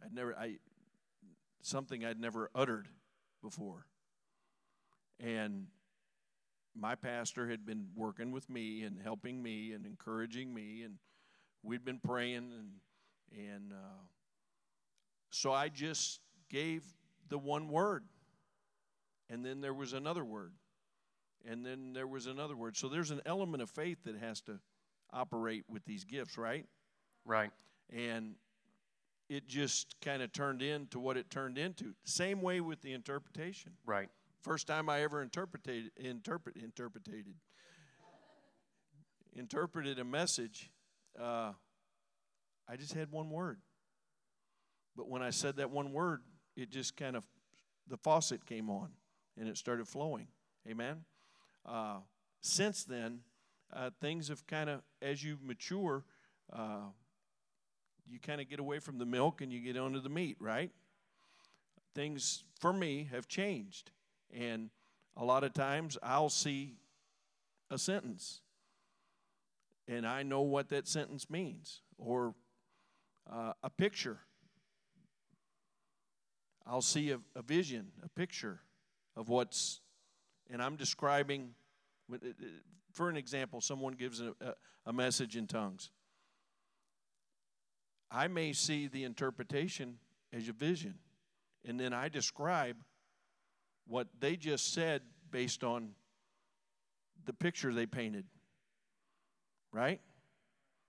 I'd never, I, something I'd never uttered before. And my pastor had been working with me and helping me and encouraging me, and we'd been praying, and and uh, so I just gave the one word, and then there was another word, and then there was another word. So there's an element of faith that has to operate with these gifts, right? Right. And it just kind of turned into what it turned into. Same way with the interpretation. Right. First time I ever interpreted, interpret, interpreted, interpreted a message, uh, I just had one word. But when I said that one word, it just kind of, the faucet came on and it started flowing. Amen? Uh, since then, uh, things have kind of, as you mature, uh, you kind of get away from the milk and you get onto the meat, right? Things for me have changed. And a lot of times I'll see a sentence and I know what that sentence means, or uh, a picture. I'll see a, a, vision, a picture of what's, and I'm describing, for an example, someone gives a, a message in tongues. I may see the interpretation as a vision, and then I describe what they just said based on the picture they painted. Right?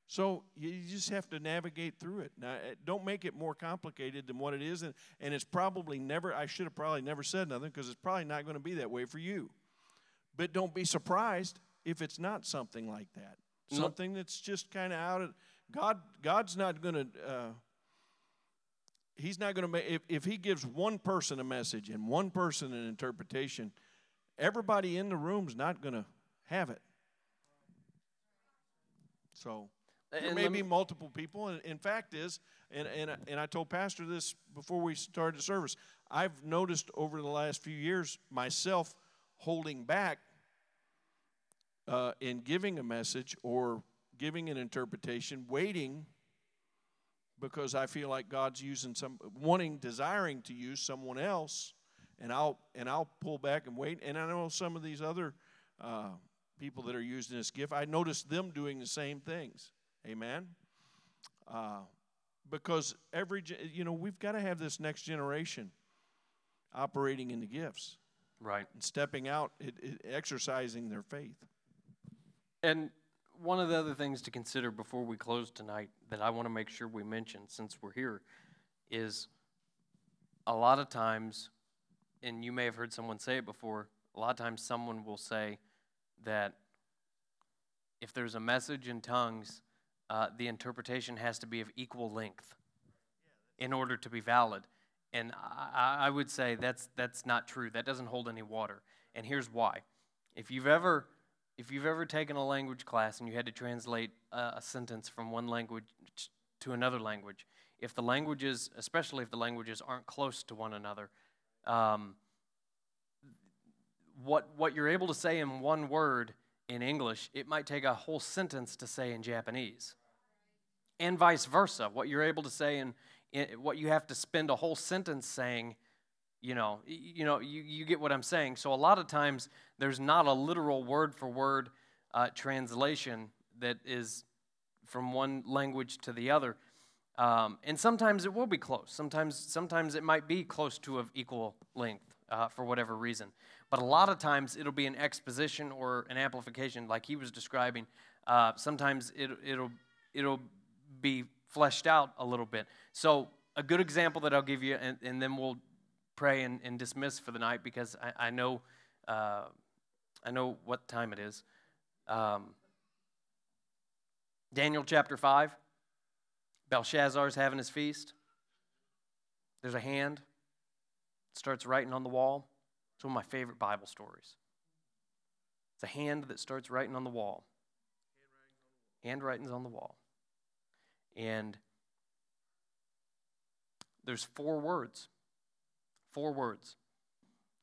So you just have to navigate through it. Now, eh, don't make it more complicated than what it is. And, and it's probably never, I should have probably never said nothing because it's probably not going to be that way for you. But don't be surprised if it's not something like that. Something that's just kind of out of, God, God's not going to, uh, he's not going to make if, if he gives one person a message and one person an interpretation everybody in the room's not going to have it. So there may be multiple people and in fact is and, and, and i told pastor this before we started the service i've noticed over the last few years myself holding back uh, in giving a message or giving an interpretation waiting because I feel like God's using some wanting, desiring to use someone else, and I'll and I'll pull back and wait. And I know some of these other uh, people that are using this gift. I noticed them doing the same things. Amen. Uh, because every you know we've got to have this next generation operating in the gifts, right, and stepping out, it, it, exercising their faith. And one of the other things to consider before we close tonight that I want to make sure we mention since we're here is a lot of times, and you may have heard someone say it before, a lot of times someone will say that if there's a message in tongues, uh, the interpretation has to be of equal length in order to be valid. And I, I would say that's, that's not true. That doesn't hold any water. And here's why. If you've ever if you've ever taken a language class and you had to translate a, a sentence from one language to another language, if the languages, especially if the languages aren't close to one another, um, what, what you're able to say in one word in English, it might take a whole sentence to say in Japanese. And vice versa. What you're able to say in, in what you have to spend a whole sentence saying you know you know you, you get what i'm saying. So a lot of times there's not a literal word for word uh, translation that is from one language to the other. Um, and sometimes it will be close. Sometimes sometimes it might be close to of equal length uh, for whatever reason. But a lot of times it'll be an exposition or an amplification like he was describing. Uh, sometimes it, it'll it'll be fleshed out a little bit. So a good example that i'll give you and, and then we'll pray and, and dismiss for the night because I, I know uh, I know what time it is. Um, Daniel chapter 5. Belshazzar's having his feast. There's a hand. Starts writing on the wall. It's one of my favorite Bible stories. It's a hand that starts writing on the wall. Handwriting's on the wall. And there's four words. Four words.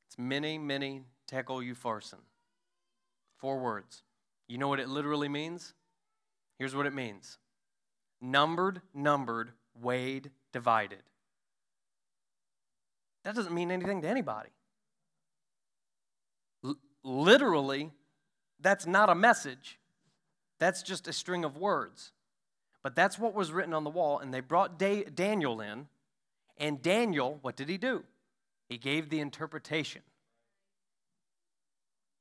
It's mene, mene tekel upharsin. Four words. You know what it literally means? Here's what it means numbered, numbered, weighed, divided. That doesn't mean anything to anybody. L- literally, that's not a message, that's just a string of words. But that's what was written on the wall, and they brought da- Daniel in, and Daniel, what did he do? He gave the interpretation.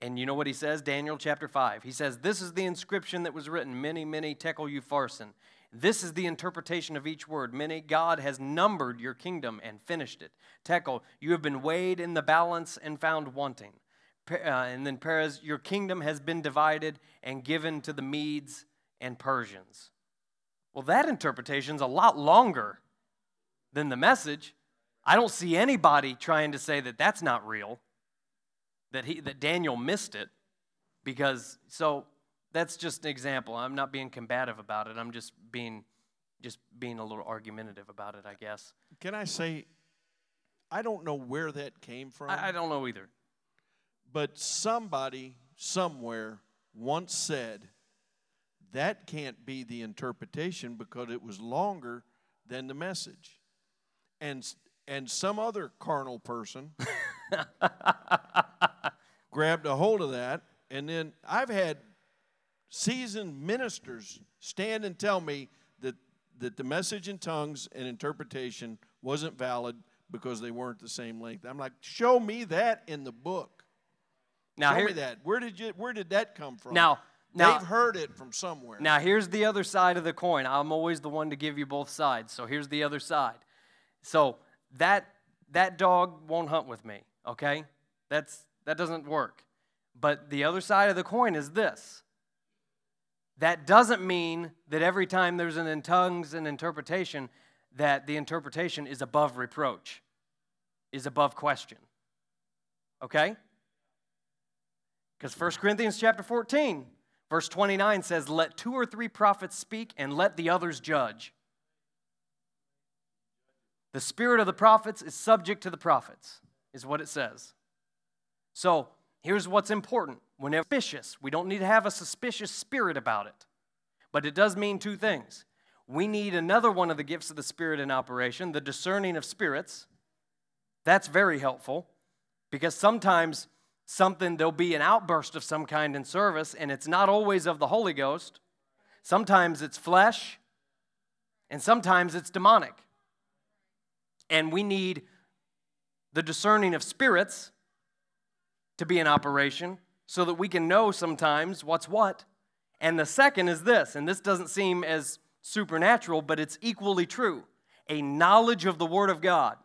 And you know what he says? Daniel chapter 5. He says, This is the inscription that was written, mene, mene tekel upharsin. This is the interpretation of each word. Mene, God has numbered your kingdom and finished it. Tekel, you have been weighed in the balance and found wanting. Uh, and then Peres, your kingdom has been divided and given to the Medes and Persians. Well, that interpretation's a lot longer than the message. I don't see anybody trying to say that that's not real that he that Daniel missed it because so that's just an example. I'm not being combative about it. I'm just being just being a little argumentative about it, I guess. Can I say I don't know where that came from. I, I don't know either. But somebody somewhere once said that can't be the interpretation because it was longer than the message. And and some other carnal person grabbed a hold of that. And then I've had seasoned ministers stand and tell me that, that the message in tongues and interpretation wasn't valid because they weren't the same length. I'm like, show me that in the book. Now, show here, me that. Where did you? Where did that come from? Now, now, they've heard it from somewhere. Now, here's the other side of the coin. I'm always the one to give you both sides. So here's the other side. So that that dog won't hunt with me. Okay, that's that doesn't work. But the other side of the coin is this that doesn't mean that every time there's an in tongues and interpretation, that the interpretation is above reproach, is above question. Okay? Because 1 Corinthians chapter 14, verse 29 says, Let two or three prophets speak and let the others judge. The spirit of the prophets is subject to the prophets, is what it says. So here's what's important. Whenever suspicious, we don't need to have a suspicious spirit about it. But it does mean two things. We need another one of the gifts of the Spirit in operation, the discerning of spirits. That's very helpful because sometimes something, there'll be an outburst of some kind in service, and it's not always of the Holy Ghost. Sometimes it's flesh, and sometimes it's demonic. And we need the discerning of spirits to be in operation so that we can know sometimes what's what. And the second is this, and this doesn't seem as supernatural, but it's equally true a knowledge of the Word of God.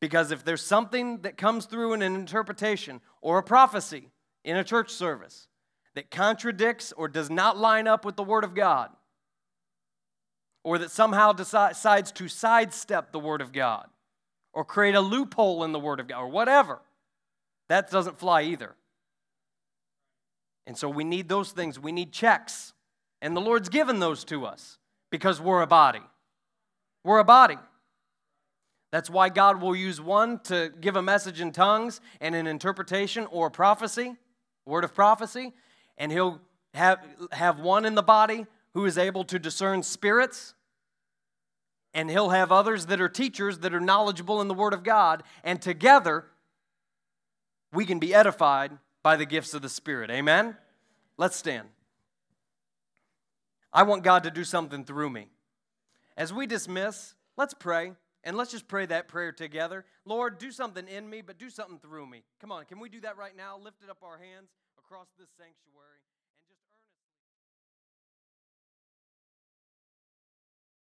Because if there's something that comes through in an interpretation or a prophecy in a church service that contradicts or does not line up with the Word of God, or that somehow decides to sidestep the Word of God, or create a loophole in the Word of God or whatever. That doesn't fly either. And so we need those things. We need checks. And the Lord's given those to us because we're a body. We're a body. That's why God will use one to give a message in tongues and an interpretation or prophecy, word of prophecy, and He'll have, have one in the body who is able to discern spirits and he'll have others that are teachers that are knowledgeable in the Word of God, and together we can be edified by the gifts of the Spirit. Amen? Let's stand. I want God to do something through me. As we dismiss, let's pray, and let's just pray that prayer together. Lord, do something in me, but do something through me. Come on, can we do that right now? Lift it up our hands across this sanctuary.